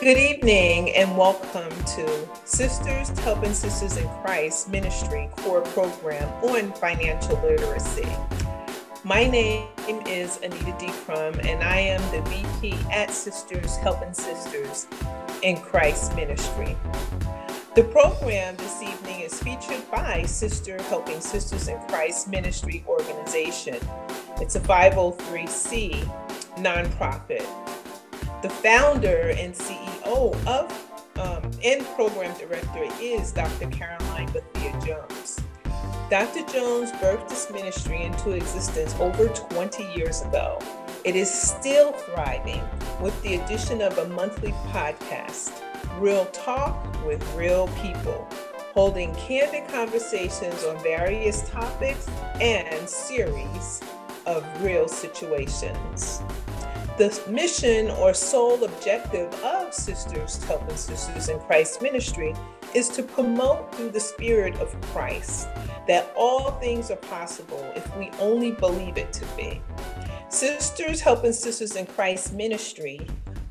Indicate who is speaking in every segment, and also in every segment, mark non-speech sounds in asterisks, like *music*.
Speaker 1: Good evening and welcome to Sisters Helping Sisters in Christ Ministry Core Program on Financial Literacy. My name is Anita D. Crum and I am the VP at Sisters Helping Sisters in Christ Ministry. The program this evening is featured by Sister Helping Sisters in Christ Ministry Organization. It's a 503c nonprofit the founder and CEO of um, and program director is Dr. Caroline Bethia Jones. Dr. Jones birthed this ministry into existence over 20 years ago. It is still thriving with the addition of a monthly podcast, Real Talk with Real People, holding candid conversations on various topics and series of real situations. The mission or sole objective of Sisters Helping Sisters in Christ ministry is to promote through the Spirit of Christ that all things are possible if we only believe it to be. Sisters Helping Sisters in Christ ministry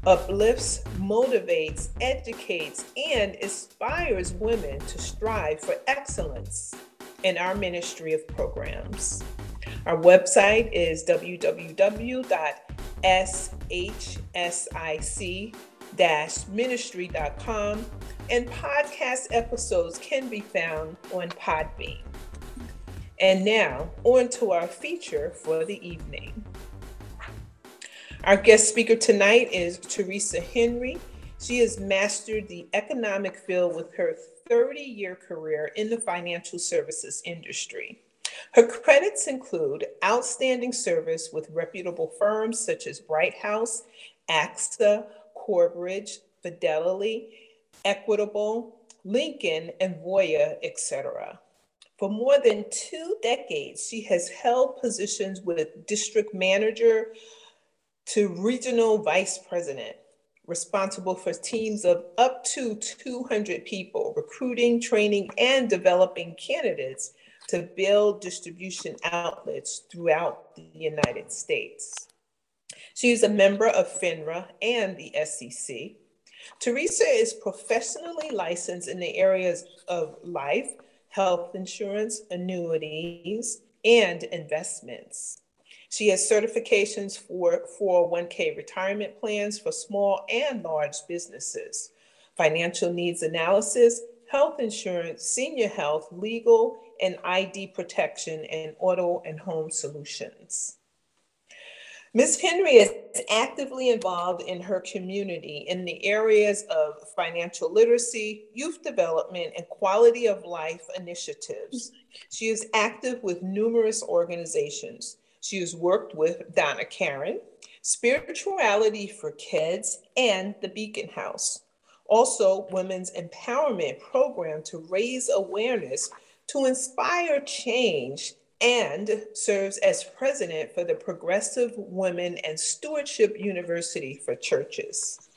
Speaker 1: uplifts, motivates, educates, and inspires women to strive for excellence in our ministry of programs. Our website is www.shsic-ministry.com and podcast episodes can be found on Podbean. And now, on to our feature for the evening. Our guest speaker tonight is Theresa Henry. She has mastered the economic field with her 30 year career in the financial services industry. Her credits include outstanding service with reputable firms such as Brighthouse, AXA, Corebridge, Fidelity, Equitable, Lincoln, and Voya, etc. For more than two decades, she has held positions with district manager to regional vice president, responsible for teams of up to 200 people, recruiting, training, and developing candidates to build distribution outlets throughout the United States. She is a member of FINRA and the SEC. Theresa is professionally licensed in the areas of life, health insurance, annuities, and investments. She has certifications for 401k retirement plans for small and large businesses, financial needs analysis, health insurance, senior health, legal, and ID protection, and auto and home solutions. Ms. Henry is actively involved in her community in the areas of financial literacy, youth development, and quality of life initiatives. She is active with numerous organizations. She has worked with Donna Karan, Spirituality for Kids, and the Beacon House. Also, Women's Empowerment Program to raise awareness to inspire change and serves as president for the Progressive Women and Stewardship University for Churches.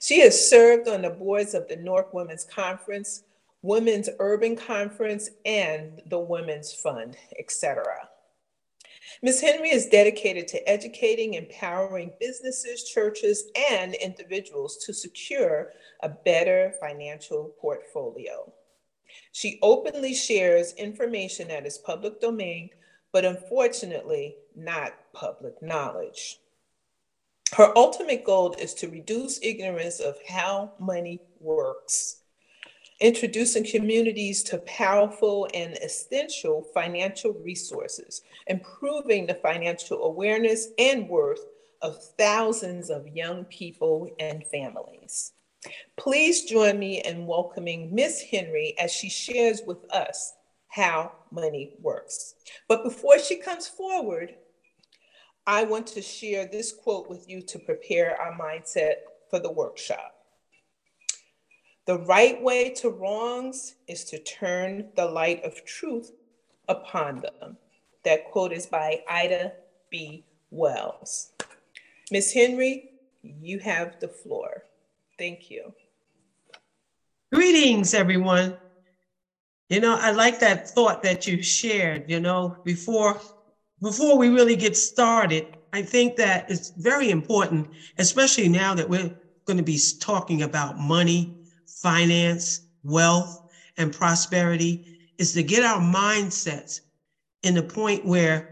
Speaker 1: She has served on the boards of the North Women's Conference, Women's Urban Conference, and the Women's Fund, etc. Ms. Henry is dedicated to educating, empowering businesses, churches, and individuals to secure a better financial portfolio. She openly shares information that is public domain, but unfortunately not public knowledge. Her ultimate goal is to reduce ignorance of how money works, introducing communities to powerful and essential financial resources, improving the financial awareness and worth of thousands of young people and families. Please join me in welcoming Miss Henry as she shares with us how money works. But before she comes forward, I want to share this quote with you to prepare our mindset for the workshop. The right way to wrongs is to turn the light of truth upon them. That quote is by Ida B. Wells. Miss Henry, you have the floor. Thank you.
Speaker 2: Greetings, everyone. You know, I like that thought that you shared, you know, before before we really get started. I think that it's very important, especially now that we're going to be talking about money, finance, wealth, and prosperity is to get our mindsets in the point where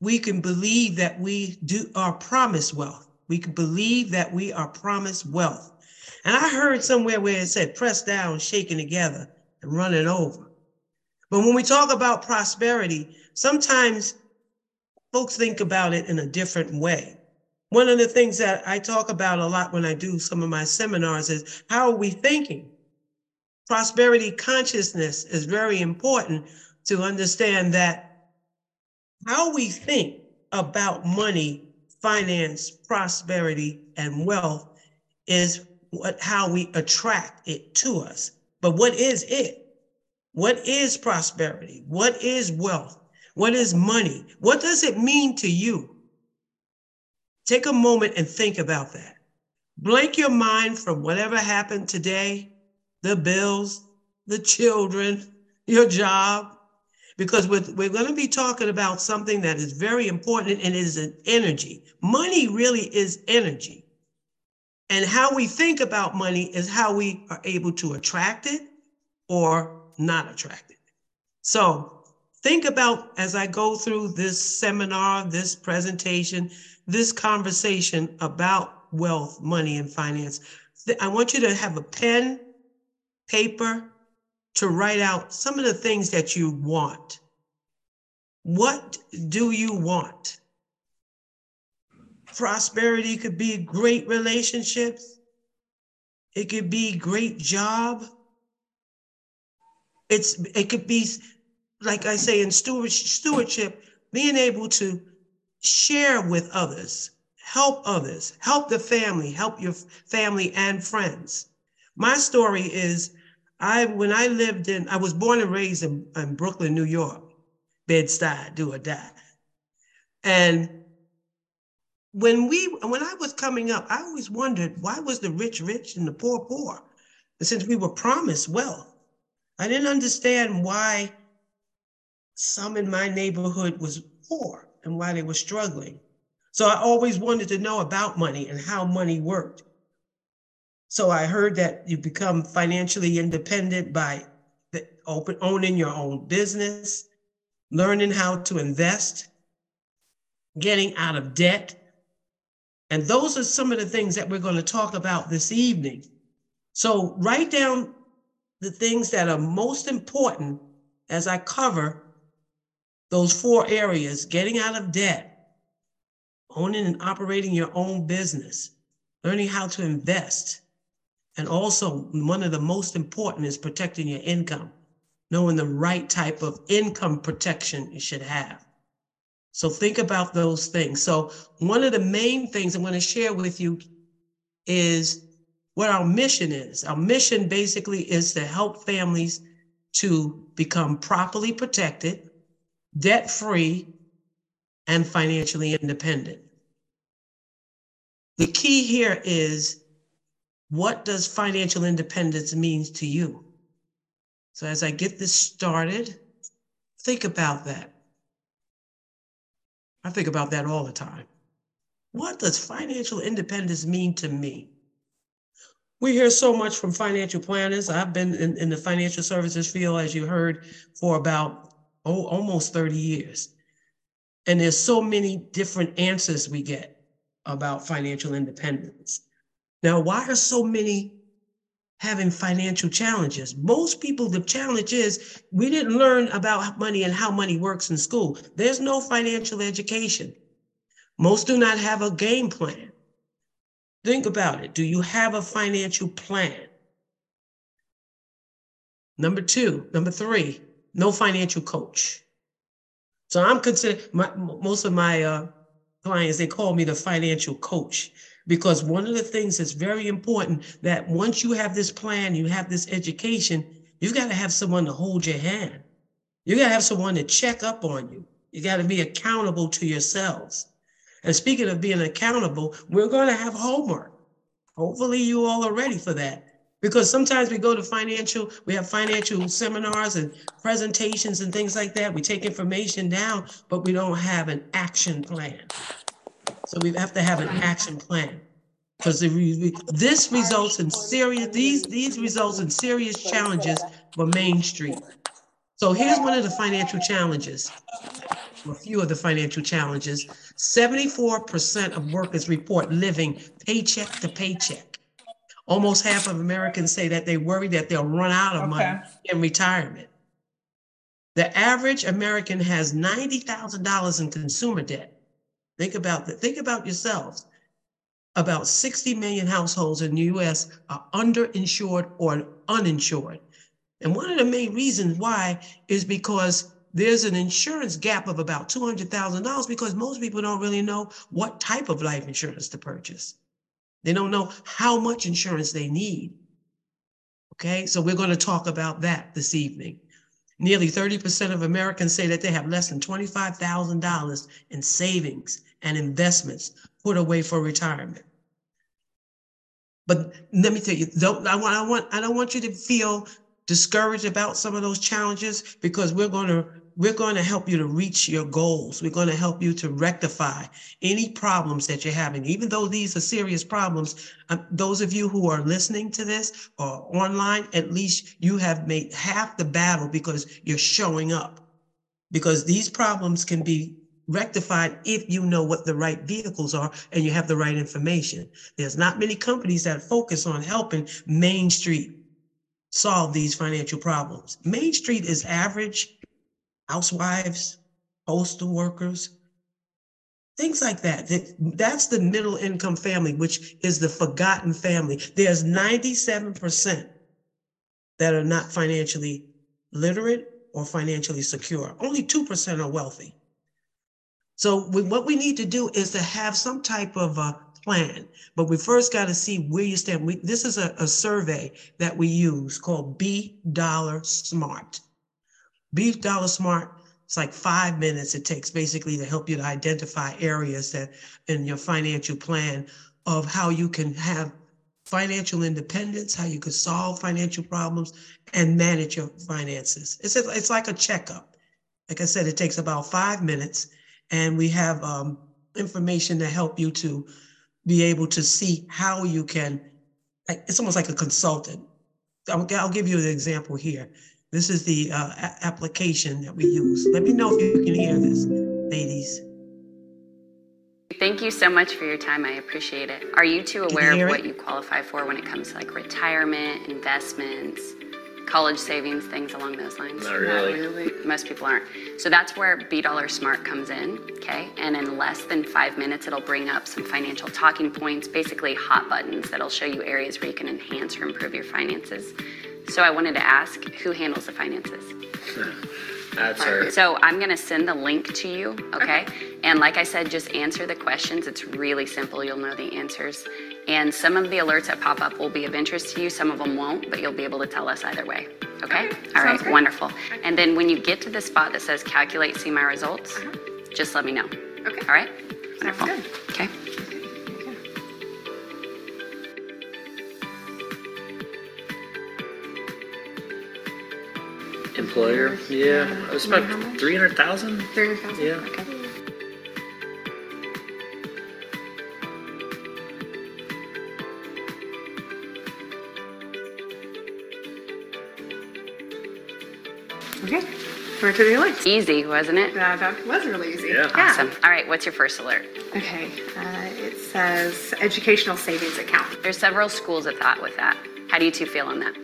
Speaker 2: we can believe that we do are promised wealth. We can believe that we are promised wealth. And I heard somewhere where it said press down, shaking together, and running over. But when we talk about prosperity, sometimes folks think about it in a different way. One of the things that I talk about a lot when I do some of my seminars is how are we thinking? Prosperity consciousness is very important to understand that how we think about money, finance, prosperity, and wealth is what how we attract it to us. But what is it? What is prosperity? What is wealth? What is money? What does it mean to you? Take a moment and think about that. Blank your mind from whatever happened today, the bills, the children, your job, because we're, we're going to be talking about something that is very important and is an energy. Money really is energy. And how we think about money is how we are able to attract it or not attract it. So think about as I go through this seminar, this presentation, this conversation about wealth, money, and finance. I want you to have a pen, paper to write out some of the things that you want. What do you want? Prosperity could be great relationships. It could be great job. It's it could be like I say in stewardship, being able to share with others, help others, help the family, help your family and friends. My story is I when I lived in I was born and raised in, in Brooklyn, New York, Bed-Stuy, do or die. And when we when I was coming up, I always wondered why was the rich rich and the poor poor? And since we were promised wealth, I didn't understand why some in my neighborhood was poor and why they were struggling. So I always wanted to know about money and how money worked. So I heard that you become financially independent by open, owning your own business, learning how to invest, getting out of debt, and those are some of the things that we're going to talk about this evening. So write down the things that are most important as I cover those four areas getting out of debt, owning and operating your own business, learning how to invest. And also, one of the most important is protecting your income, knowing the right type of income protection you should have. So think about those things. So one of the main things I'm going to share with you is what our mission is. Our mission basically is to help families to become properly protected, debt free, and financially independent. The key here is what does financial independence mean to you? So as I get this started, think about that. I think about that all the time. What does financial independence mean to me? We hear so much from financial planners. I've been in, in the financial services field, as you heard, for about oh, almost 30 years. And there's so many different answers we get about financial independence. Now, why are so many having financial challenges. Most people, the challenge is we didn't learn about money and how money works in school. There's no financial education. Most do not have a game plan. Think about it. Do you have a financial plan? Number two, number three, no financial coach. So I'm considered my, most of my uh, clients, they call me the financial coach because one of the things that's very important that once you have this plan, you have this education, you've got to have someone to hold your hand. You got to have someone to check up on you. You got to be accountable to yourselves. And speaking of being accountable, we're going to have homework. Hopefully, you all are ready for that. Because sometimes we go to financial, we have financial seminars and presentations and things like that. We take information down, but we don't have an action plan. So we have to have an action plan. Because this results in serious, these, these results in serious challenges for Main Street. So here's one of the financial challenges, a few of the financial challenges. 74% of workers report living paycheck to paycheck. Almost half of Americans say that they worry that they'll run out of money in retirement. The average American has $90,000 in consumer debt. Think about that. Think about yourselves. About 60 million households in the US are underinsured or uninsured. And one of the main reasons why is because there's an insurance gap of about $200,000 because most people don't really know what type of life insurance to purchase. They don't know how much insurance they need. Okay, so we're going to talk about that this evening. Nearly 30% of Americans say that they have less than $25,000 in savings and investments put away for retirement. But let me tell you, don't, I want, I want, I don't want you to feel discouraged about some of those challenges because we're going to, we're going to help you to reach your goals. We're going to help you to rectify any problems that you're having. Even though these are serious problems, um, those of you who are listening to this or online, at least you have made half the battle because you're showing up. Because these problems can be rectified if you know what the right vehicles are and you have the right information. There's not many companies that focus on helping Main Street solve these financial problems. Main Street is average housewives, postal workers, things like that. That- That's the middle income family, which is the forgotten family. There's 97% that are not financially literate or financially secure. Only 2% are wealthy. So we, what we need to do is to have some type of a plan, but we first got to see where you stand. We, this is a, a survey that we use called B Dollar Smart. B Dollar Smart, it's like five minutes it takes basically to help you to identify areas that in your financial plan of how you can have financial independence, how you could solve financial problems and manage your finances. It's, it's like a checkup. Like I said, it takes about five minutes and we have um, information to help you to be able to see how you can, like, it's almost like a consultant. I'll, I'll give you an example here. This is the uh, a- application that we use. Let me know if you can hear this, ladies.
Speaker 3: Thank you so much for your time. I appreciate it. Are you two aware
Speaker 2: hear
Speaker 3: of
Speaker 2: it?
Speaker 3: what you qualify for when it comes to like retirement, investments, college savings, things along those lines?
Speaker 4: Not really.
Speaker 3: Most people aren't. So that's where B Dollar Smart comes in, okay? And in less than five minutes, it'll bring up some financial talking points, basically hot buttons that'll show you areas where you can enhance or improve your finances. So I wanted to ask who handles the finances? *laughs*
Speaker 4: That's our,
Speaker 3: So I'm gonna send the link to you, okay? And like I said, just answer the questions. It's really simple. You'll know the answers. And some of the alerts that pop up will be of interest to you, some of them won't, but you'll be able to tell us either way. Okay? All right,
Speaker 5: great.
Speaker 3: wonderful. And then when you get to the spot that says calculate, see my results, uh-huh. just let me know.
Speaker 5: Okay.
Speaker 3: All right?
Speaker 5: Sounds
Speaker 3: Wonderful.
Speaker 5: good.
Speaker 3: Okay.
Speaker 4: employer, yeah, it was about three hundred thousand.
Speaker 5: Three hundred thousand?
Speaker 4: Yeah.
Speaker 5: Okay. Okay, we're to the alerts.
Speaker 3: Easy, wasn't it?
Speaker 5: Uh, that was really easy.
Speaker 4: Yeah.
Speaker 3: Awesome. All right, what's your first alert?
Speaker 5: Okay, uh, it says educational savings account.
Speaker 3: There's several schools of thought with that. How do you two feel on that?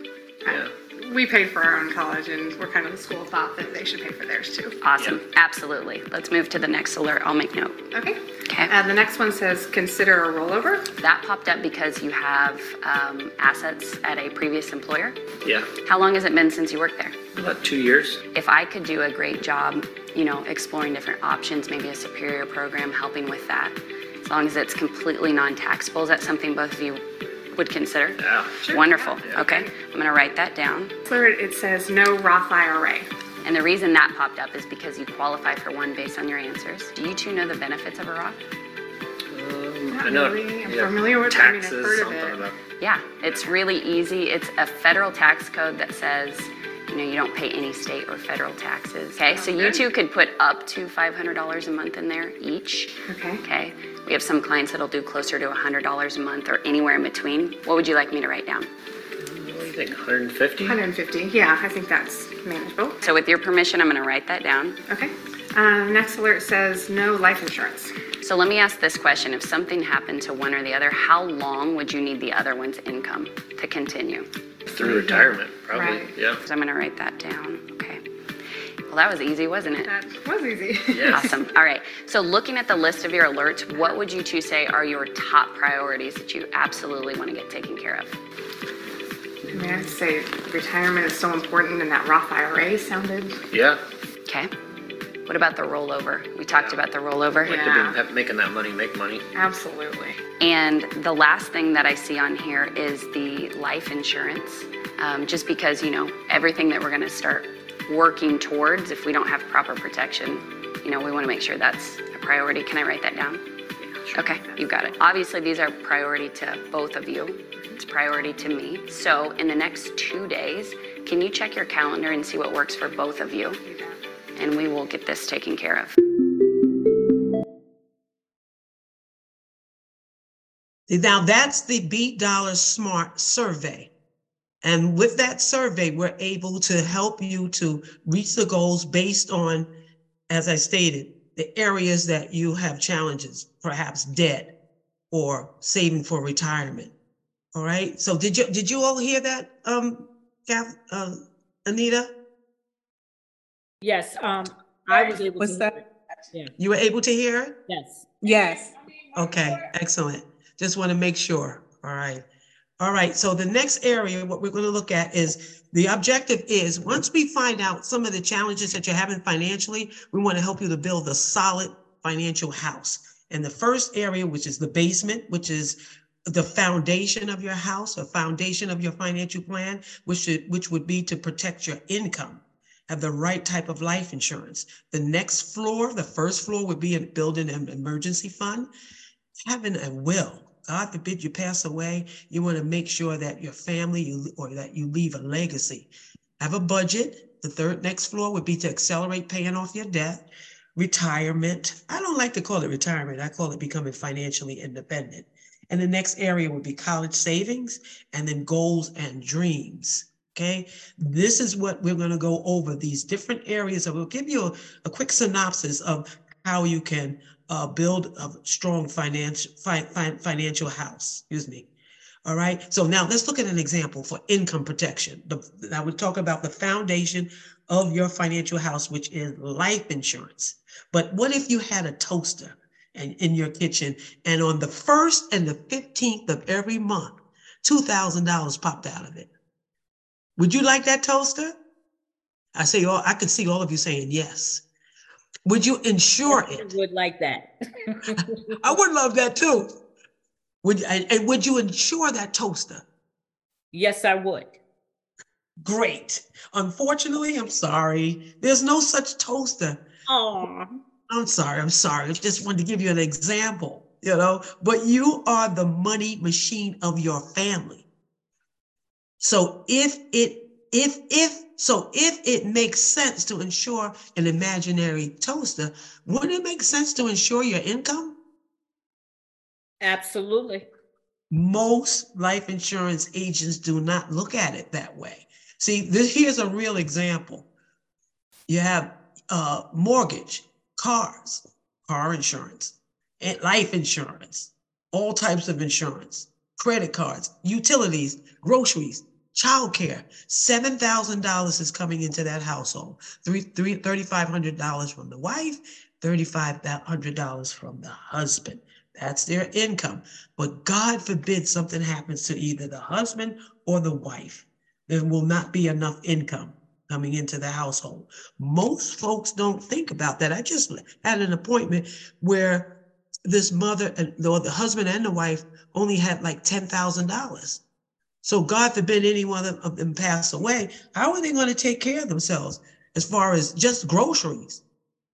Speaker 4: Yeah.
Speaker 5: We paid for our own college and we're kind of the school of thought that they should pay for theirs too.
Speaker 3: Awesome. Absolutely. Let's move to the next alert. I'll make note.
Speaker 5: Okay.
Speaker 3: Okay.
Speaker 5: Uh, the next one says consider a rollover.
Speaker 3: That popped up because you have um, assets at a previous employer.
Speaker 4: Yeah,
Speaker 3: How long has it been since you worked there?
Speaker 4: About two years.
Speaker 3: If I could do a great job, you know, exploring different options, maybe a superior program helping with that, as long as it's completely non-taxable, is that something both of you would consider?
Speaker 4: Yeah.
Speaker 5: Sure,
Speaker 3: Wonderful.
Speaker 4: yeah.
Speaker 3: Okay. I'm going to write that down.
Speaker 5: Third, it says no Roth IRA.
Speaker 3: And the reason that popped up is because you qualify for one based on your answers. Do you two know the benefits of a Roth?
Speaker 4: Um,
Speaker 5: Not
Speaker 4: I know.
Speaker 5: really. I'm
Speaker 4: yeah,
Speaker 5: familiar with- I mean, I've
Speaker 4: taxes.
Speaker 5: heard of
Speaker 4: something
Speaker 5: it.
Speaker 4: about
Speaker 3: Yeah, it's really easy. It's a federal tax code that says You know, you don't pay any state or federal taxes. Okay, so you two could put up to $500 a month in there each.
Speaker 5: Okay.
Speaker 3: Okay, we have some clients that'll do closer to $100 a month or anywhere in between. What would you like me to write down?
Speaker 4: What do you think, 150?
Speaker 5: 150. Yeah, I think that's manageable.
Speaker 3: So, with your permission, I'm going to write that down.
Speaker 5: Okay. Um, next alert says no life insurance.
Speaker 3: So, let me ask this question If something happened to one or the other, how long would you need the other one's income to continue?
Speaker 4: Through mm-hmm. retirement, probably.
Speaker 5: Right.
Speaker 4: Yeah.
Speaker 3: So, I'm going to write that down. Okay. Well, that was easy, wasn't it?
Speaker 5: That was easy. *laughs*
Speaker 4: Yes.
Speaker 3: Awesome. All right. So, looking at the list of your alerts, what would you two say are your top priorities that you absolutely want to get taken care of?
Speaker 5: I mean, I'd say retirement is so important, and that Roth IRA sounded.
Speaker 4: Yeah.
Speaker 3: Okay. What about the rollover? We talked about the rollover.
Speaker 4: Like
Speaker 5: Yeah.
Speaker 4: to be making that money make money.
Speaker 5: Absolutely.
Speaker 3: And the last thing that I see on here is the life insurance. Um, just because, you know, everything that we're going to start working towards, if we don't have proper protection, you know, we want to make sure that's a priority. Can I write that down? Okay, you got it. Obviously, these are priority to both of you. It's priority to me. So, in the next two days, can you check your calendar and see what works for both of you? And we will get this taken care of.
Speaker 2: Now that's the Beat Dollar Smart survey. And with that survey, we're able to help you to reach the goals based on, as I stated, the areas that you have challenges, perhaps debt or saving for retirement. All right. So did you did you all hear that, um, uh, Anita?
Speaker 6: Yes, um, I was able to.
Speaker 1: What's
Speaker 6: hear
Speaker 1: that?
Speaker 6: Yeah,
Speaker 2: You were able to hear it?
Speaker 6: yes.
Speaker 1: Yes.
Speaker 2: Okay, excellent. Just want to make sure. All right. All right. So the next area, what we're going to look at is the objective is once we find out some of the challenges that you're having financially, we want to help you to build a solid financial house. And the first area, which is the basement, which is the foundation of your house, a foundation of your financial plan, which should, which would be to protect your income have the right type of life insurance. The next floor, the first floor would be in building an emergency fund, having a will. God forbid you pass away, you want to make sure that your family you, or that you leave a legacy. Have a budget. The third next floor would be to accelerate paying off your debt. Retirement. I don't like to call it retirement. I call it becoming financially independent. And the next area would be college savings and then goals and dreams. Okay, this is what we're going to go over these different areas. And we'll give you a, a quick synopsis of how you can uh, build a strong financial fi- fi- financial house. Excuse me. All right. So now let's look at an example for income protection. The, I would talk about the foundation of your financial house, which is life insurance. But what if you had a toaster and in your kitchen, and on the first and the fifteenth of every month, two thousand dollars popped out of it? Would you like that toaster? I say, all I could see all of you saying yes. Would you insure
Speaker 6: I
Speaker 2: it?
Speaker 6: Would like that. *laughs*
Speaker 2: I would love that too. Would and, and would you insure that toaster?
Speaker 6: Yes, I would.
Speaker 2: Great. Unfortunately, I'm sorry. There's no such toaster.
Speaker 6: Oh,
Speaker 2: I'm sorry. I'm sorry. I just wanted to give you an example, you know, but you are the money machine of your family. So if it, if, if, so if it makes sense to insure an imaginary toaster, wouldn't it make sense to insure your income?
Speaker 6: absolutely.
Speaker 2: Most life insurance agents do not look at it that way. See, this here's a real example. You have uh, mortgage, cars, car insurance, and life insurance, all types of insurance, credit cards, utilities, groceries, childcare. Seven thousand dollars is coming into that household. Three, three, thirty-five hundred dollars from the wife, thirty-five hundred dollars from the husband. That's their income. But God forbid something happens to either the husband or the wife. There will not be enough income coming into the household. Most folks don't think about that. I just had an appointment where this mother and the husband and the wife only had like ten thousand dollars. So God forbid any one of them pass away. How are they going to take care of themselves as far as just groceries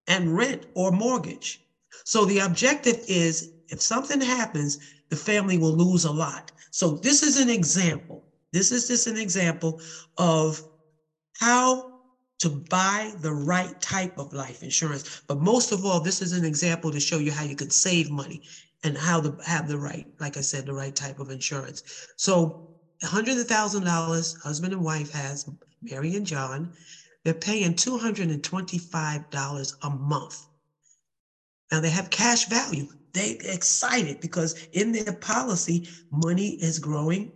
Speaker 2: and rent or mortgage? So the objective is if something happens, the family will lose a lot. So this is an example. This is just an example of how to buy the right type of life insurance. But most of all, this is an example to show you how you could save money and how to have the right, like I said, the right type of insurance. So $100,000 husband and wife has, Mary and John, they're paying $225 a month. Now they have cash value. They're excited because in their policy, money is growing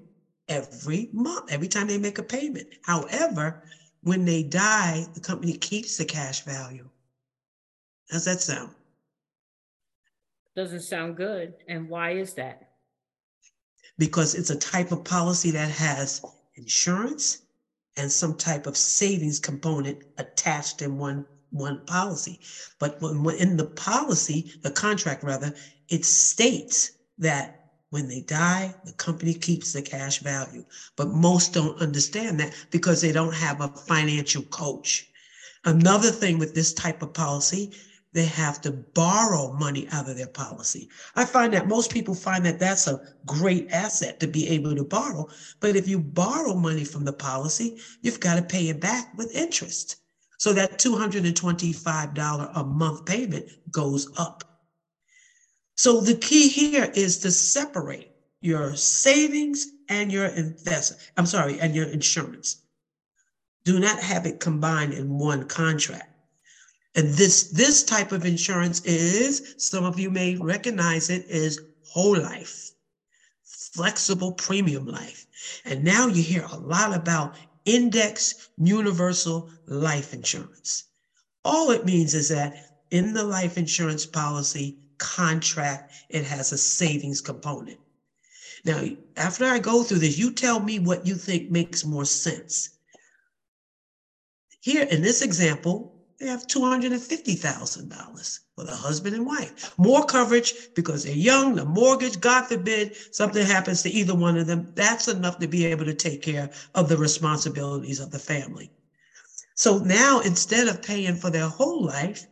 Speaker 2: every month, every time they make a payment. However, when they die, the company keeps the cash value. How's that sound?
Speaker 6: Doesn't sound good. And why is that?
Speaker 2: Because it's a type of policy that has insurance and some type of savings component attached in one one policy. But when, in the policy, the contract rather, it states that when they die, the company keeps the cash value. But most don't understand that because they don't have a financial coach. Another thing with this type of policy, they have to borrow money out of their policy. I find that most people find that that's a great asset to be able to borrow. But if you borrow money from the policy, you've got to pay it back with interest. So that $225 a month payment goes up. So the key here is to separate your savings and your investment. I'm sorry, and your insurance. Do not have it combined in one contract. And this this type of insurance is, some of you may recognize it, is whole life, flexible premium life. And now you hear a lot about index universal life insurance. All it means is that in the life insurance policy, contract, it has a savings component. Now, after I go through this, you tell me what you think makes more sense. Here in this example, they have $250,000 for the husband and wife. More coverage because they're young, the mortgage, God forbid, something happens to either one of them. That's enough to be able to take care of the responsibilities of the family. So now instead of paying for their whole life,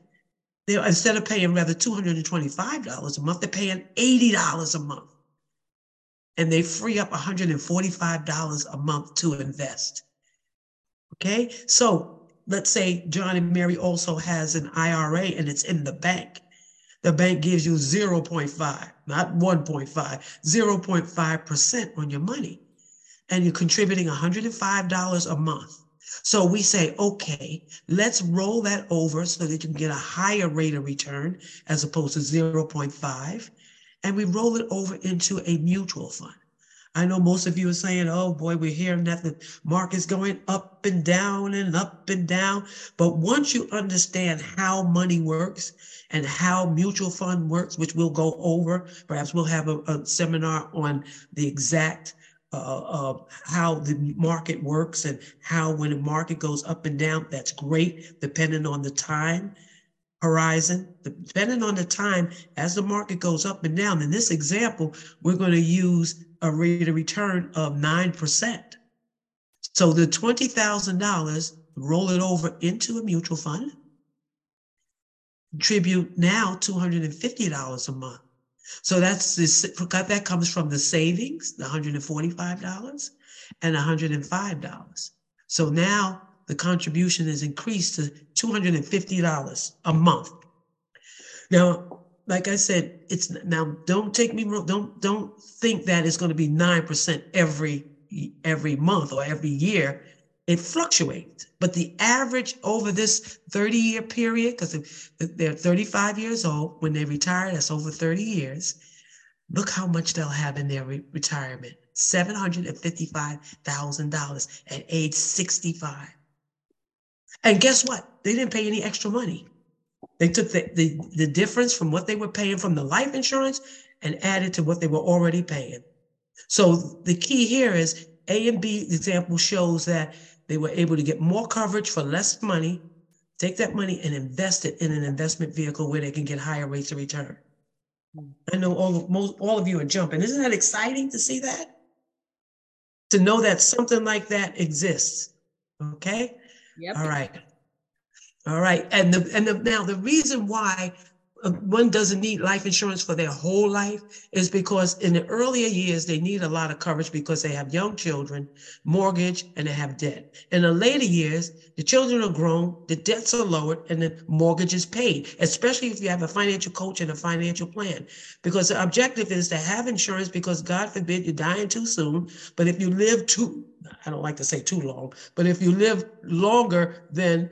Speaker 2: they're, instead of paying rather $225 a month, they're paying $80 a month. And they free up $145 a month to invest. Okay, so let's say John and Mary also has an IRA and it's in the bank. The bank gives you 0.5, not 1.5, 0.5% on your money. And you're contributing $105 a month. So we say, okay, let's roll that over so that you can get a higher rate of return as opposed to 0.5. And we roll it over into a mutual fund. I know most of you are saying, oh boy, we're hearing that the market's going up and down and up and down. But once you understand how money works and how mutual fund works, which we'll go over, perhaps we'll have a, a seminar on the exact uh, uh, how the market works and how when the market goes up and down, that's great, depending on the time horizon, depending on the time as the market goes up and down. In this example, we're going to use a rate of return of 9%. So the $20,000, roll it over into a mutual fund, contribute now $250 a month. So that's this, that comes from the savings, the $145 and $105. So now the contribution is increased to $250 a month. Now, like I said, it's now don't take me wrong, don't don't think that it's going to be 9% every every month or every year. It fluctuates, but the average over this 30 year period, because they're 35 years old when they retire, that's over 30 years. Look how much they'll have in their re- retirement $755,000 at age 65. And guess what? They didn't pay any extra money. They took the, the, the difference from what they were paying from the life insurance and added to what they were already paying. So the key here is A and B example shows that they were able to get more coverage for less money, take that money and invest it in an investment vehicle where they can get higher rates of return. Hmm. I know all of most all of you are jumping. Isn't that exciting to see that? To know that something like that exists. Okay?
Speaker 6: Yep.
Speaker 2: All right. All right. And the and the now the reason why uh, one doesn't need life insurance for their whole life is because in the earlier years, they need a lot of coverage because they have young children, mortgage, and they have debt. In the later years, the children are grown, the debts are lowered, and the mortgage is paid, especially if you have a financial coach and a financial plan. Because the objective is to have insurance because God forbid you're dying too soon. But if you live too, I don't like to say too long, but if you live longer than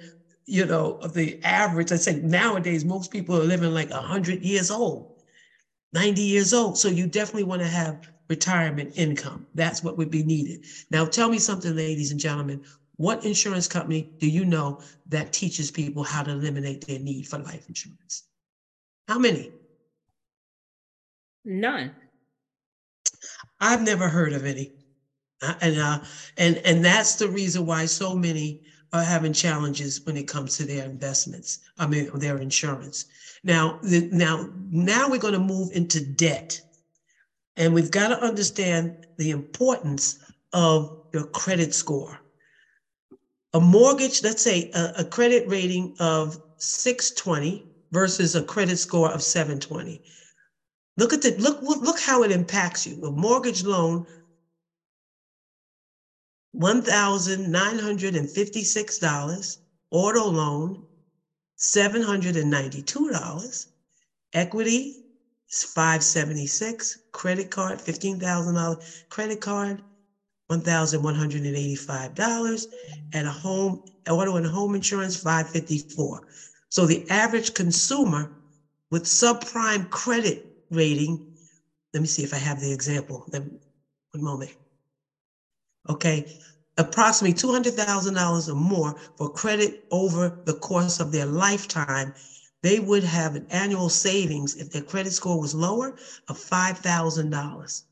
Speaker 2: you know, of the average. I say nowadays, most people are living like 100 years old, 90 years old. So you definitely want to have retirement income. That's what would be needed. Now, tell me something, ladies and gentlemen. What insurance company do you know that teaches people how to eliminate their need for life insurance? How many?
Speaker 6: None.
Speaker 2: I've never heard of any. Uh, and uh, and and that's the reason why so many are having challenges when it comes to their investments. I mean, their insurance. Now, the, now, now we're going to move into debt, and we've got to understand the importance of your credit score. A mortgage, let's say a, a credit rating of 620 versus a credit score of 720. Look at the look look how it impacts you. A mortgage loan $1,956. Auto loan, $792. Equity is 576. Credit card, $15,000. Credit card, $1,185. And a home, auto and home insurance, 554. So the average consumer with subprime credit rating, let me see if I have the example. One moment okay, approximately $200,000 or more for credit over the course of their lifetime, they would have an annual savings if their credit score was lower of $5,000.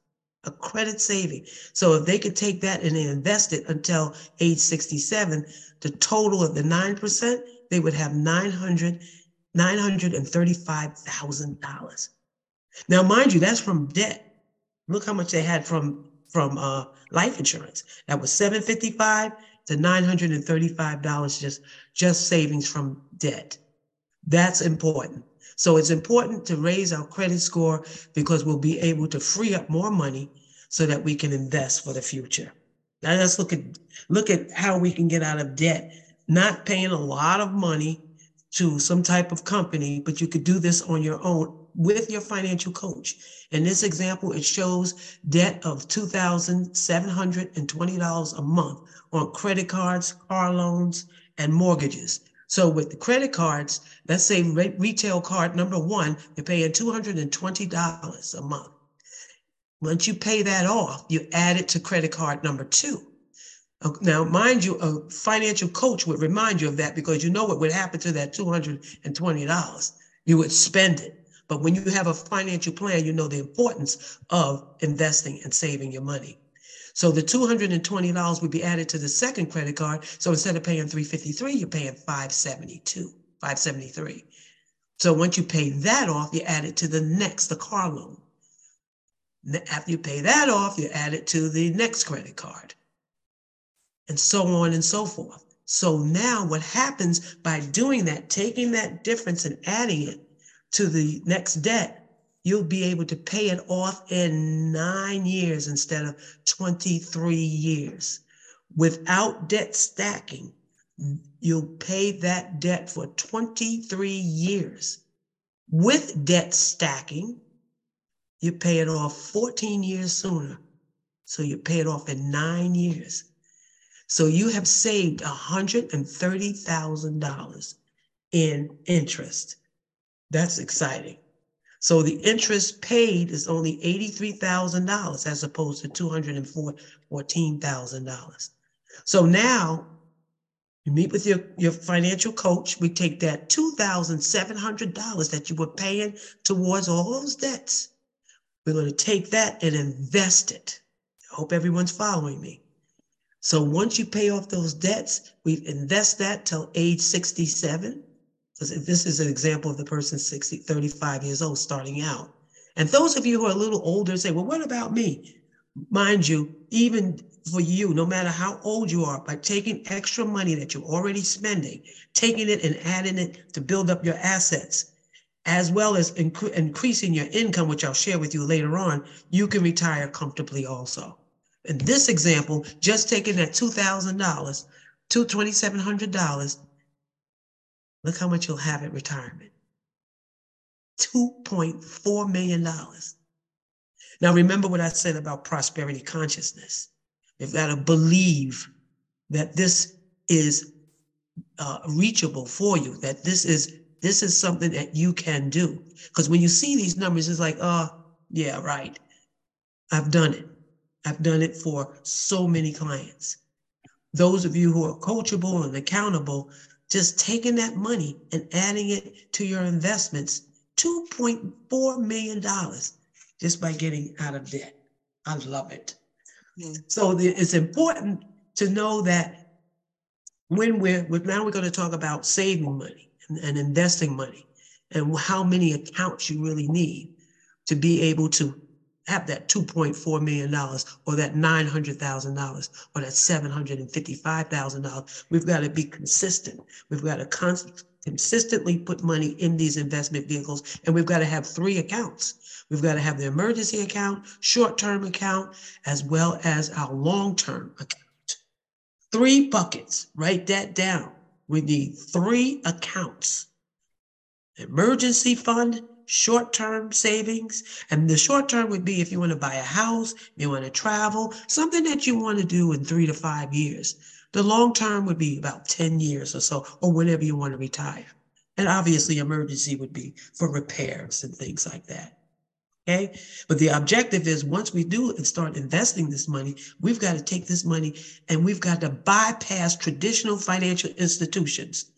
Speaker 2: A credit saving. So if they could take that and invest it until age 67, the total of the 9%, they would have 900 $935,000. Now, mind you, that's from debt. Look how much they had from from uh, life insurance. That was 755 to $935 just just savings from debt. That's important. So it's important to raise our credit score because we'll be able to free up more money so that we can invest for the future. Now let's look at look at how we can get out of debt, not paying a lot of money to some type of company, but you could do this on your own with your financial coach. In this example, it shows debt of $2,720 a month on credit cards, car loans, and mortgages. So with the credit cards, let's say re- retail card number one, you're paying $220 a month. Once you pay that off, you add it to credit card number two. Uh, now, mind you, a financial coach would remind you of that because you know what would happen to that $220. You would spend it. But when you have a financial plan, you know the importance of investing and saving your money. So the $220 would be added to the second credit card. So instead of paying 353, you're paying 572, 573. So once you pay that off, you add it to the next, the car loan. After you pay that off, you add it to the next credit card. And so on and so forth. So now what happens by doing that, taking that difference and adding it, to the next debt, you'll be able to pay it off in nine years instead of 23 years. Without debt stacking, you'll pay that debt for 23 years. With debt stacking, you pay it off 14 years sooner. So you pay it off in nine years. So you have saved $130,000 in interest. That's exciting. So the interest paid is only $83,000 as opposed to $214,000. So now you meet with your, your financial coach. We take that $2,700 that you were paying towards all those debts. We're going to take that and invest it. I hope everyone's following me. So once you pay off those debts, we invest that till age 67 this is an example of the person 60, 35 years old starting out. And those of you who are a little older say, well, what about me? Mind you, even for you, no matter how old you are, by taking extra money that you're already spending, taking it and adding it to build up your assets, as well as incre- increasing your income, which I'll share with you later on, you can retire comfortably also. In this example, just taking that $2,000 to $2,700, look how much you'll have at retirement. $2.4 million. Now, remember what I said about prosperity consciousness. You've got to believe that this is uh, reachable for you, that this is this is something that you can do. Because when you see these numbers, it's like, oh, yeah, right. I've done it. I've done it for so many clients. Those of you who are coachable and accountable, just taking that money and adding it to your investments, $2.4 million just by getting out of debt. I love it. Mm. So the, it's important to know that when we're, now we're going to talk about saving money and, and investing money and how many accounts you really need to be able to have that $2.4 million or that $900,000 or that $755,000. We've got to be consistent. We've got to const- consistently put money in these investment vehicles, and we've got to have three accounts. We've got to have the emergency account, short term account, as well as our long term account. Three buckets, write that down. We need three accounts emergency fund, short term savings. And the short term would be if you want to buy a house, you want to travel, something that you want to do in three to five years. The long term would be about 10 years or so, or whenever you want to retire. And obviously, emergency would be for repairs and things like that. Okay. But the objective is once we do and start investing this money, we've got to take this money and we've got to bypass traditional financial institutions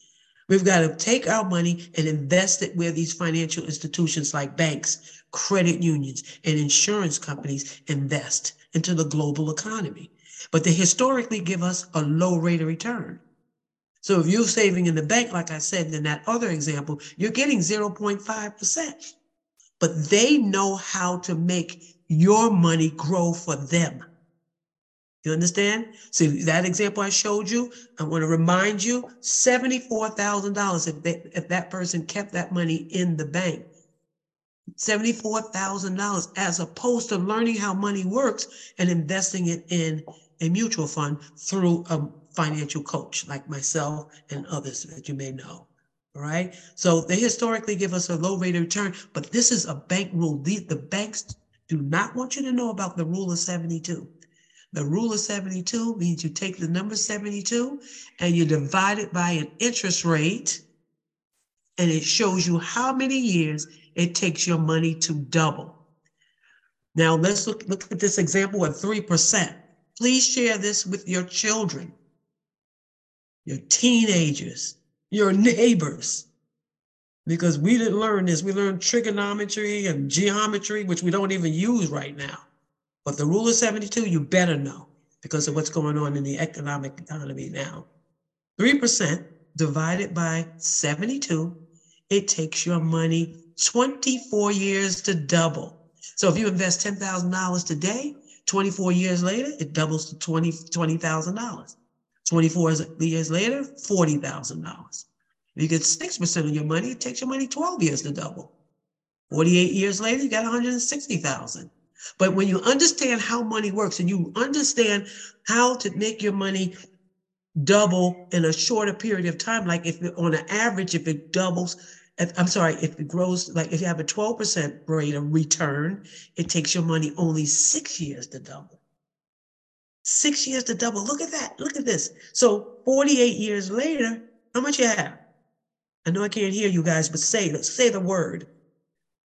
Speaker 2: We've got to take our money and invest it where these financial institutions like banks, credit unions, and insurance companies invest into the global economy. But they historically give us a low rate of return. So if you're saving in the bank, like I said in that other example, you're getting 0.5%. But they know how to make your money grow for them. You understand? See that example I showed you. I want to remind you: seventy-four thousand dollars if they, if that person kept that money in the bank. Seventy-four thousand dollars, as opposed to learning how money works and investing it in a mutual fund through a financial coach like myself and others that you may know. All right. So they historically give us a low rate of return, but this is a bank rule. The, the banks do not want you to know about the rule of 72. The rule of 72 means you take the number 72 and you divide it by an interest rate, and it shows you how many years it takes your money to double. Now let's look, look at this example of 3%. Please share this with your children, your teenagers, your neighbors, because we didn't learn this. We learned trigonometry and geometry, which we don't even use right now. But the rule of 72, you better know because of what's going on in the economic economy now. 3% divided by 72, it takes your money 24 years to double. So if you invest $10,000 today, 24 years later, it doubles to 20, $20,000. 24 years later, $40,000. If you get 6% of your money, it takes your money 12 years to double. 48 years later, you got 160,000. But when you understand how money works and you understand how to make your money double in a shorter period of time, like if on an average, if it doubles, if, I'm sorry, if it grows, like if you have a 12% rate of return, it takes your money only six years to double. Six years to double. Look at that. Look at this. So 48 years later, how much you have? I know I can't hear you guys, but say say the word.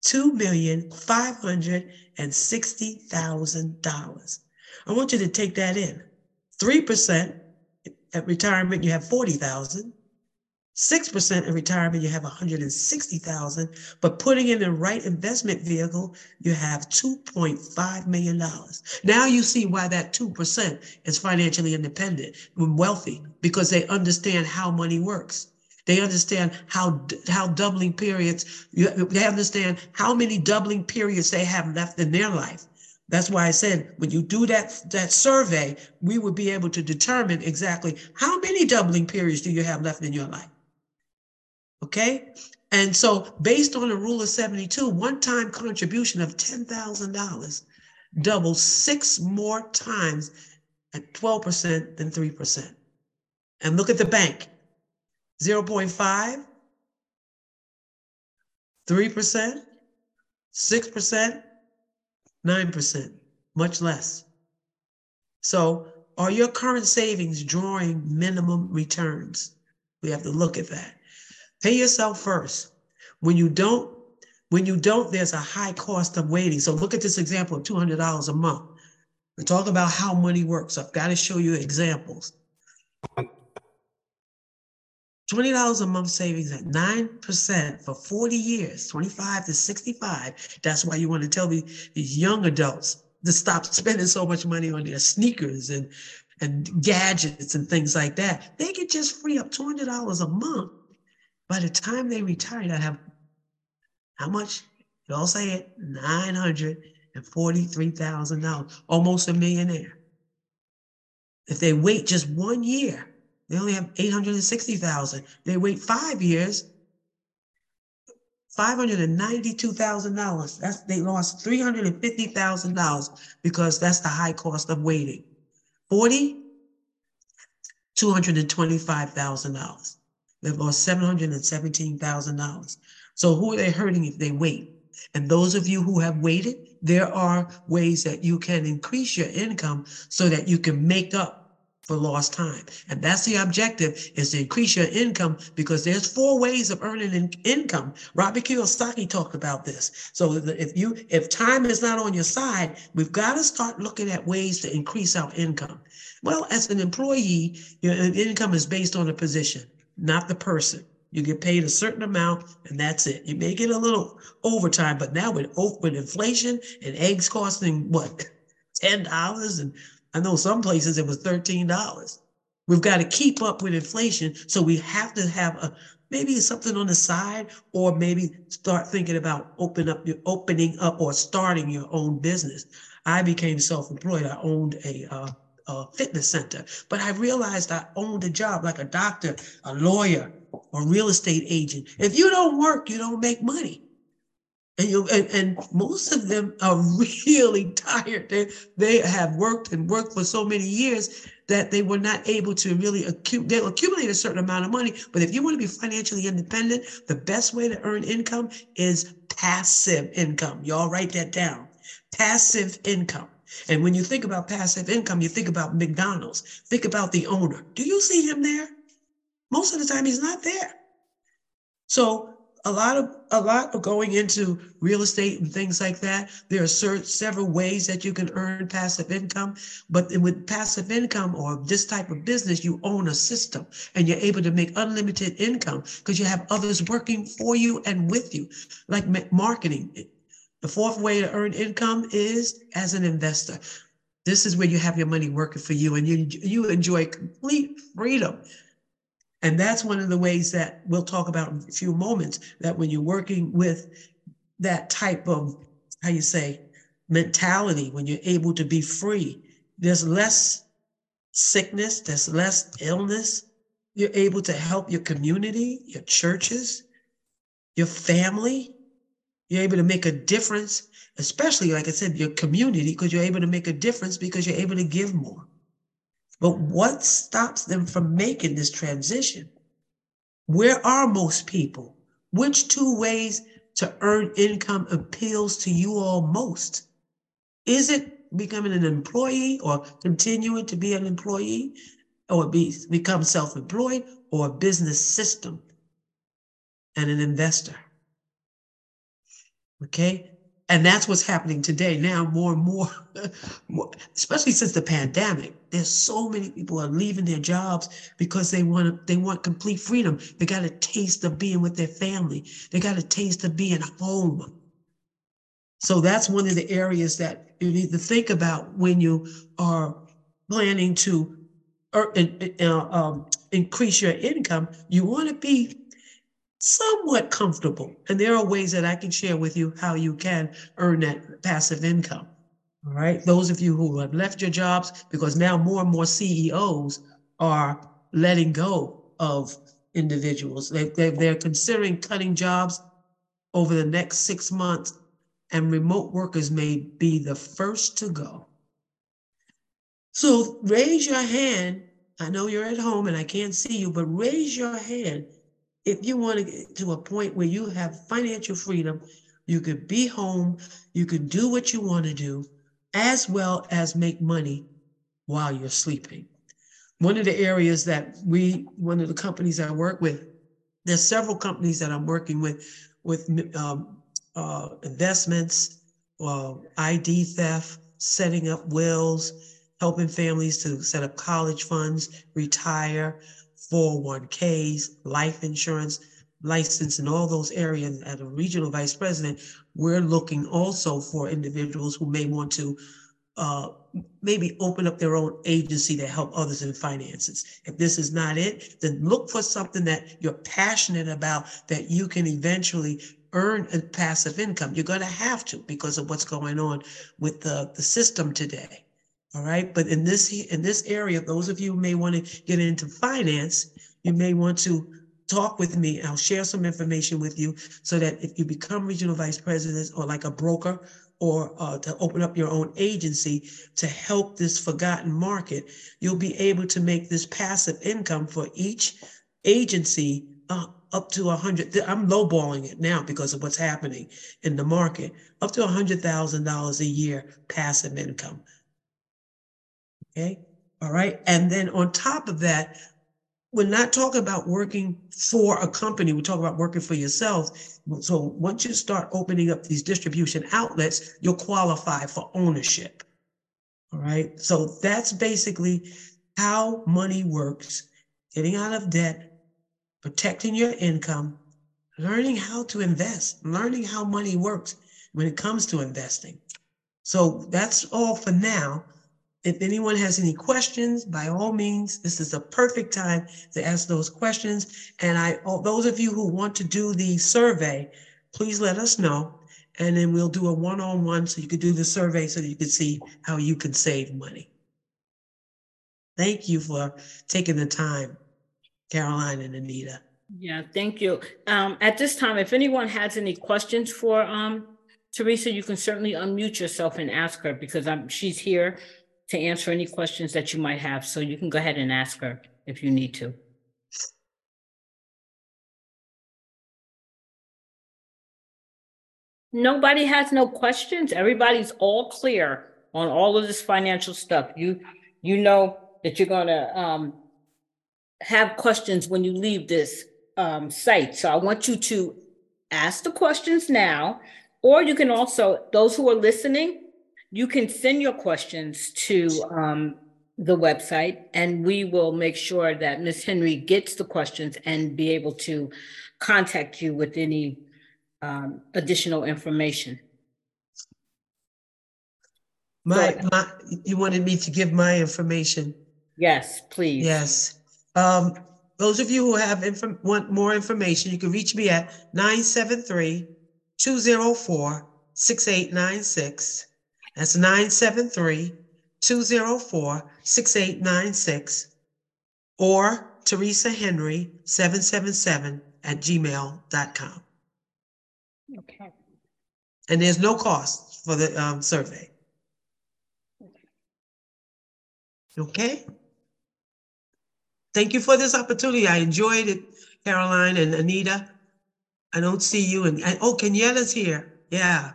Speaker 2: $2,560,000. I want you to take that in. 3% at retirement, you have 40,000. 6% in retirement, you have 160,000, but putting in the right investment vehicle, you have $2.5 million. Now you see why that 2% is financially independent and wealthy because they understand how money works. They understand how how doubling periods. They understand how many doubling periods they have left in their life. That's why I said when you do that that survey, we would be able to determine exactly how many doubling periods do you have left in your life. Okay, And so, based on the rule of 72, one time contribution of $10,000 doubles six more times at 12% than 3%. And look at the bank 0.5, 3%, 6%, 9%, much less. So, are your current savings drawing minimum returns? We have to look at that. Pay yourself first. When you don't, when you don't, there's a high cost of waiting. So look at this example of $200 a month. We talk about how money works. I've got to show you examples. $20 a month savings at 9% for 40 years, 25 to 65. That's why you want to tell me these young adults to stop spending so much money on their sneakers and, and gadgets and things like that. They could just free up $200 a month. By the time they retire, they have how much? Y'all say it, $943,000, almost a millionaire. If they wait just one year, they only have 860,000. They wait five years, $592,000. That's they lost $350,000 because that's the high cost of waiting. 40, $225,000. They've lost $717,000. So who are they hurting if they wait? And those of you who have waited, there are ways that you can increase your income so that you can make up for lost time. And that's the objective is to increase your income because there's four ways of earning in income. Robert Kiyosaki talked about this. So if you if time is not on your side, we've got to start looking at ways to increase our income. Well, as an employee, your income is based on the position, not the person. You get paid a certain amount and that's it. You may get a little overtime, but now with with inflation and eggs costing what? *laughs* $10 and I know some places it was $13. We've got to keep up with inflation. So we have to have a maybe something on the side, or maybe start thinking about open up your opening up or starting your own business. I became self-employed. I owned a, uh, a fitness center, but I realized I owned a job like a doctor, a lawyer, or real estate agent. If you don't work, you don't make money. And, you, and, and most of them are *laughs* really tired. They, they have worked and worked for so many years that they were not able to really accumulate, they accumulate a certain amount of money. But if you want to be financially independent, the best way to earn income is passive income. Y'all write that down. Passive income. And when you think about passive income, you think about McDonald's. Think about the owner. Do you see him there? Most of the time, he's not there. So a lot of a lot of going into real estate and things like that there are certain, several ways that you can earn passive income but with passive income or this type of business you own a system and you're able to make unlimited income because you have others working for you and with you. Like marketing the fourth way to earn income is as an investor. This is where you have your money working for you and you you enjoy complete freedom and that's one of the ways that we'll talk about in a few moments that when you're working with that type of, how you say, mentality, when you're able to be free, there's less sickness, there's less illness. You're able to help your community, your churches, your family. You're able to make a difference, especially, like I said, your community, because you're able to make a difference because you're able to give more. But what stops them from making this transition? Where are most people? Which two ways to earn income appeals to you all most? Is it becoming an employee or continuing to be an employee or be, become self employed or a business system and an investor? Okay, and that's what's happening today. Now more and more, *laughs* more, especially since the pandemic there's so many people are leaving their jobs because they want they want complete freedom. They got a taste of being with their family. They got a taste of being home. So that's one of the areas that you need to think about when you are planning to uh, um, increase your income. You want to be somewhat comfortable. And there are ways that I can share with you how you can earn that passive income. All right. Those of you who have left your jobs, because now more and more CEOs are letting go of individuals. They, they, they're considering cutting jobs over the next six months, and remote workers may be the first to go. So raise your hand. I know you're at home and I can't see you, but raise your hand if you want to get to a point where you have financial freedom. You could be home, you could do what you want to do, as well as make money while you're sleeping. One of the areas that we, one of the companies I work with, there's several companies that I'm working with, with um, uh, investments, uh, ID theft, setting up wills, helping families to set up college funds, retire, 401ks, life insurance, license in all those areas as a regional vice president, we're looking also for individuals who may want to uh, maybe open up their own agency to help others in finances. If this is not it, then look for something that you're passionate about that you can eventually earn a passive income. You're going to have to because of what's going on with the, the system today. All right. But in this in this area, those of you who may want to get into finance, you may want to talk with me. I'll share some information with you so that if you become regional vice president or like a broker or uh, to open up your own agency to help this forgotten market, you'll be able to make this passive income for each agency uh, up to a hundred. I'm lowballing it now because of what's happening in the market. Up to a hundred thousand dollars a year passive income. Okay, all right, and then on top of that, we're not talking about working for a company. We're talking about working for yourself. So once you start opening up these distribution outlets, you'll qualify for ownership. All right. So that's basically how money works getting out of debt, protecting your income, learning how to invest, learning how money works when it comes to investing. So that's all for now. If anyone has any questions, by all means, this is a perfect time to ask those questions. And I, those of you who want to do the survey, please let us know. And then we'll do a one-on-one so you could do the survey so you can see how you can save money. Thank you for taking the time, Caroline and Anita.
Speaker 6: Yeah, thank you. Um, at this time, if anyone has any questions for um, Theresa, you can certainly unmute yourself and ask her because I'm, she's here to answer any questions that you might have. So you can go ahead and ask her if you need to. Nobody has no questions. Everybody's all clear on all of this financial stuff. You you know that you're gonna um, have questions when you leave this um, site. So I want you to ask the questions now, or you can also those who are listening you can send your questions to um, the website and we will make sure that Ms. Henry gets the questions and be able to contact you with any um, additional information.
Speaker 2: My, my, you wanted me to give my information.
Speaker 6: Yes, please.
Speaker 2: Yes. Um, those of you who have inf- want more information, you can reach me at 973 204 6896. That's 973 204 6896 or Theresa Henry 777 at gmail.com.
Speaker 6: Okay.
Speaker 2: And there's no cost for the um, survey. Okay? Thank you for this opportunity. I enjoyed it, Caroline and Anita. I don't see you. And oh, Kenyatta's here. Yeah.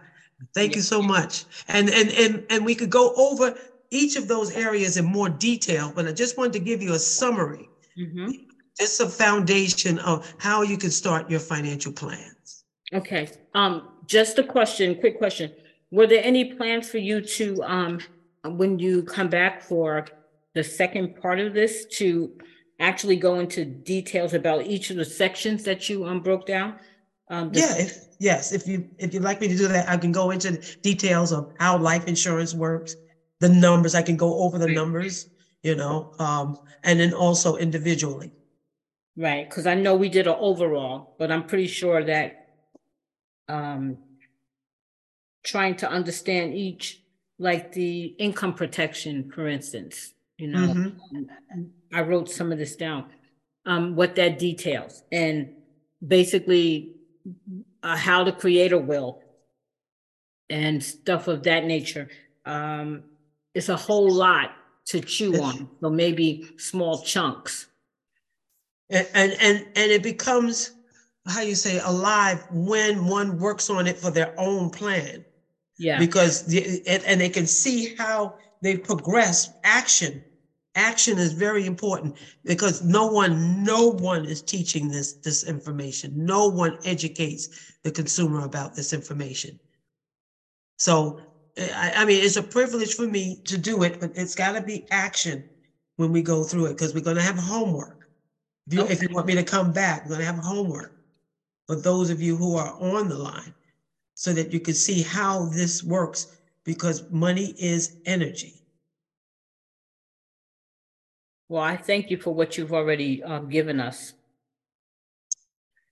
Speaker 2: Thank you so much. And and and and we could go over each of those areas in more detail, but I just wanted to give you a summary. Mm-hmm. Just a foundation of how you can start your financial plans.
Speaker 6: Okay. Um, just a question, quick question. Were there any plans for you to um when you come back for the second part of this to actually go into details about each of the sections that you um broke down?
Speaker 2: Um, yeah, if, yes, if you if you'd like me to do that, I can go into details of how life insurance works, the numbers. I can go over the numbers, you know, um, and then also individually.
Speaker 6: Right, because I know we did an overall, but I'm pretty sure that um, trying to understand each, like the income protection, for instance, you know, mm-hmm. I wrote some of this down. um, what that details and basically uh, how to create a will and stuff of that nature. Um, it's a whole lot to chew on, so maybe small chunks.
Speaker 2: And, and, and, and it becomes, how you say, alive when one works on it for their own plan.
Speaker 6: Yeah,
Speaker 2: Because, the- and, and they can see how they progress action. Action is very important because no one, no one is teaching this, this information. No one educates the consumer about this information. So, I, I mean, it's a privilege for me to do it, but it's gotta be action when we go through it, because we're gonna have homework. If you, if you want me to come back, we're gonna have homework for those of you who are on the line, so that you can see how this works, because money is energy.
Speaker 6: Well, I thank you for what you've already um, given us.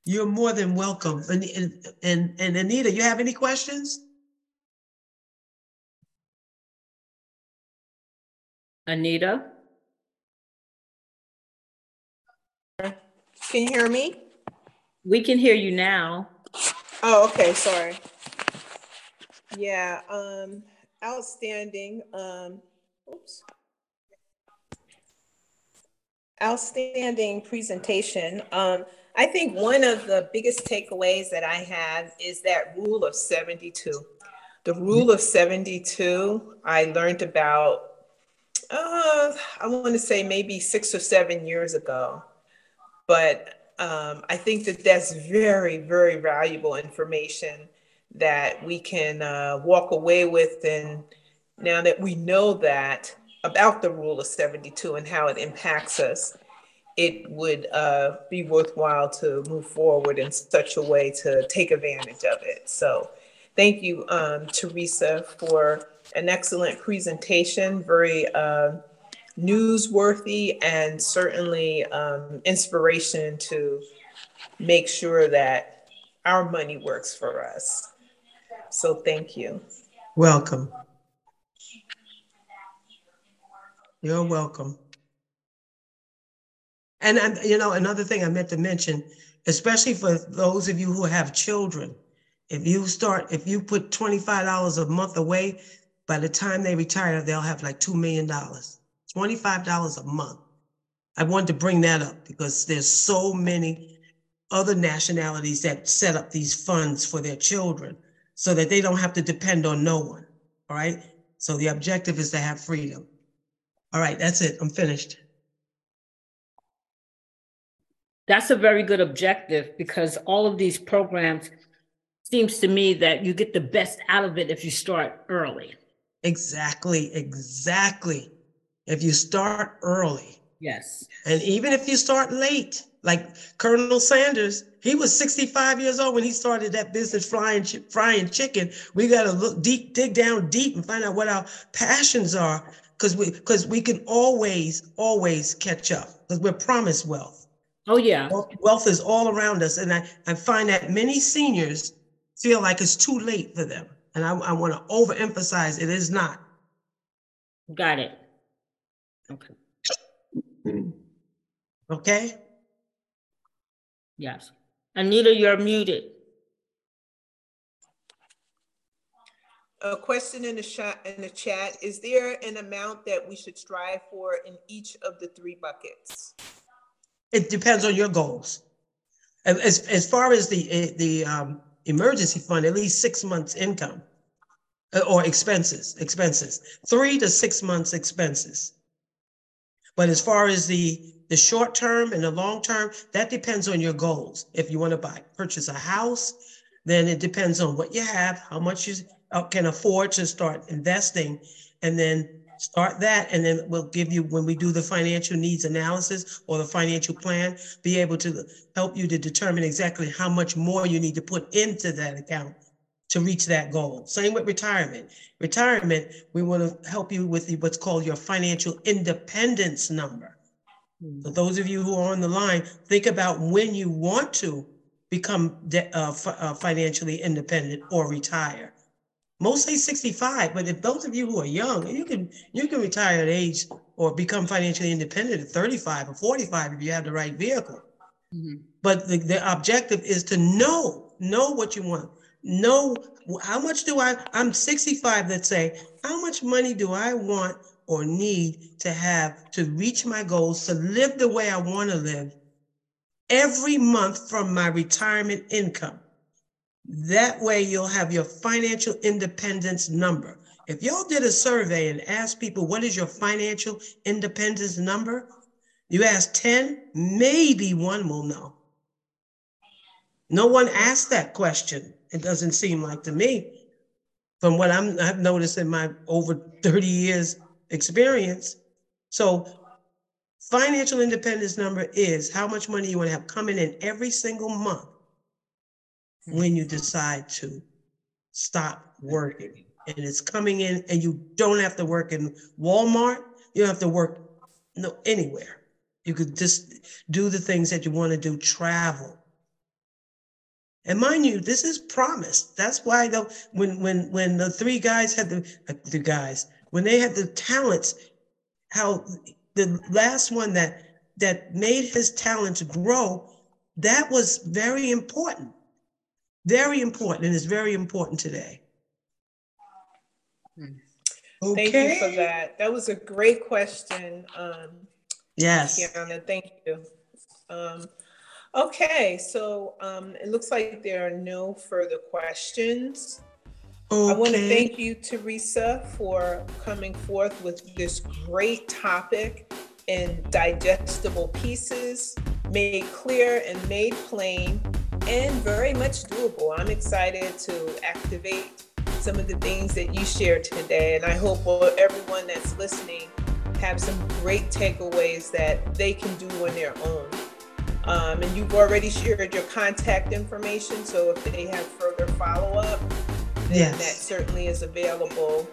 Speaker 2: You're more than welcome. And, and, and and Anita, you have any questions?
Speaker 6: Anita?
Speaker 1: Can you hear me?
Speaker 6: We can hear you now.
Speaker 1: Oh, okay, sorry. Yeah, um, outstanding, um, oops. Outstanding presentation. Um, I think one of the biggest takeaways that I have is that rule of 72. The rule of 72, I learned about, uh, I want to say maybe six or seven years ago. But um, I think that that's very, very valuable information that we can uh, walk away with. And now that we know that about the rule of 72 and how it impacts us, it would uh, be worthwhile to move forward in such a way to take advantage of it. So, thank you, um, Theresa, for an excellent presentation, very uh, newsworthy, and certainly um, inspiration to make sure that our money works for us. So, thank you.
Speaker 2: Welcome. You're welcome. And, you know, another thing I meant to mention, especially for those of you who have children, if you start, if you put twenty-five dollars a month away, by the time they retire, they'll have like two million dollars. Twenty-five dollars a month. I wanted to bring that up because there's so many other nationalities that set up these funds for their children so that they don't have to depend on no one. All right. So the objective is to have freedom. All right, that's it. I'm finished.
Speaker 6: That's a very good objective because all of these programs seems to me that you get the best out of it if you start early.
Speaker 2: Exactly, exactly. If you start early,
Speaker 6: Yes.
Speaker 2: and even if you start late, like Colonel Sanders, he was 65 years old when he started that business frying frying chicken. We got to look deep, dig down deep, and find out what our passions are, because we because we can always always catch up because we're promised wealth.
Speaker 6: Oh, yeah.
Speaker 2: Wealth- Wealth is all around us, and I, I find that many seniors feel like it's too late for them. And I, I want to overemphasize it is not.
Speaker 6: Got it. Okay.
Speaker 2: Okay?
Speaker 6: Yes. Anita, you're muted.
Speaker 1: A question in the chat, in the chat, is there an amount that we should strive for in each of the three buckets?
Speaker 2: It depends on your goals. As, as, far as the, eh, the um, emergency fund, at least six months income uh, or expenses, expenses, three to six months expenses. But as far as the, the short term and the long term, that depends on your goals. If you want to buy, purchase a house, then it depends on what you have, how much you uh, can afford to start investing, and then start that. And then we'll give you, when we do the financial needs analysis or the financial plan, be able to help you to determine exactly how much more you need to put into that account to reach that goal. Same with retirement. Retirement, we want to help you with the- what's called your financial independence number. For those of you who are on the line, think about when you want to become de- uh, fi- uh, financially independent or retire. Most say 65, but if those of you who are young, you can you can retire at age or become financially independent at 35 or 45 if you have the right vehicle.
Speaker 6: Mhm.
Speaker 2: But the, the objective is to know, know what you want. Know how much do I, I'm 65, let's say, how much money do I want or need to have to reach my goals, to live the way I want to live every month from my retirement income? That way you'll have your financial independence number. If y'all did a survey and asked people, what is your financial independence number? You ask 10, maybe one will know. No one asked that question. It doesn't seem like to me. From what I'm, I've noticed in my over 30 years experience. So financial independence number is how much money you want to have coming in every single month when you decide to stop working. And it's coming in and you don't have to work in Walmart. You don't have to work no anywhere. You could just do the things that you want to do, travel. And mind you, this is promised. That's why though when when when the three guys had the uh, the guys when they had the talents, how the last one that that made his talents grow, that was very important. Very important, and it's very important today.
Speaker 1: Thank you for that. That was a great question. Um,
Speaker 2: Yes.
Speaker 1: Kiana, thank you. Um, okay, so um, it looks like there are no further questions. I want to thank you, Theresa, for coming forth with this great topic in digestible pieces, made clear and made plain, and very much doable. I'm excited to activate some of the things that you shared today, and I hope well, everyone that's listening have some great takeaways that they can do on their own. Um, and you've already shared your contact information, so if they have further follow up, then that certainly is available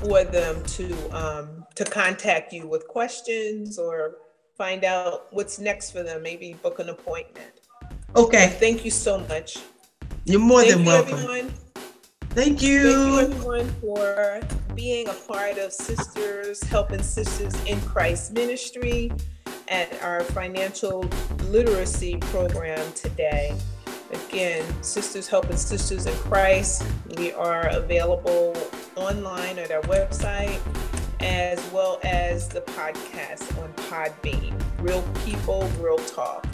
Speaker 1: for them to um, to contact you with questions or find out what's next for them. Maybe book an appointment.
Speaker 2: Okay.
Speaker 1: Thank you so much.
Speaker 2: You're more
Speaker 1: Thank
Speaker 2: than
Speaker 1: you,
Speaker 2: welcome.
Speaker 1: everyone.
Speaker 2: Thank
Speaker 1: Thank you,
Speaker 2: you.
Speaker 1: everyone, for being a part of Sisters Helping Sisters in Christ Ministry at our financial literacy program today. Again, Sisters Helping Sisters in Christ, we are available online at our website as well as the podcast on Podbean. Real people, real talk.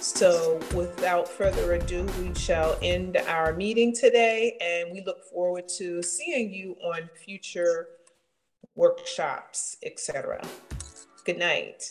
Speaker 1: So, without further ado, we shall end our meeting today and we look forward to seeing you on future workshops, etc. Good night.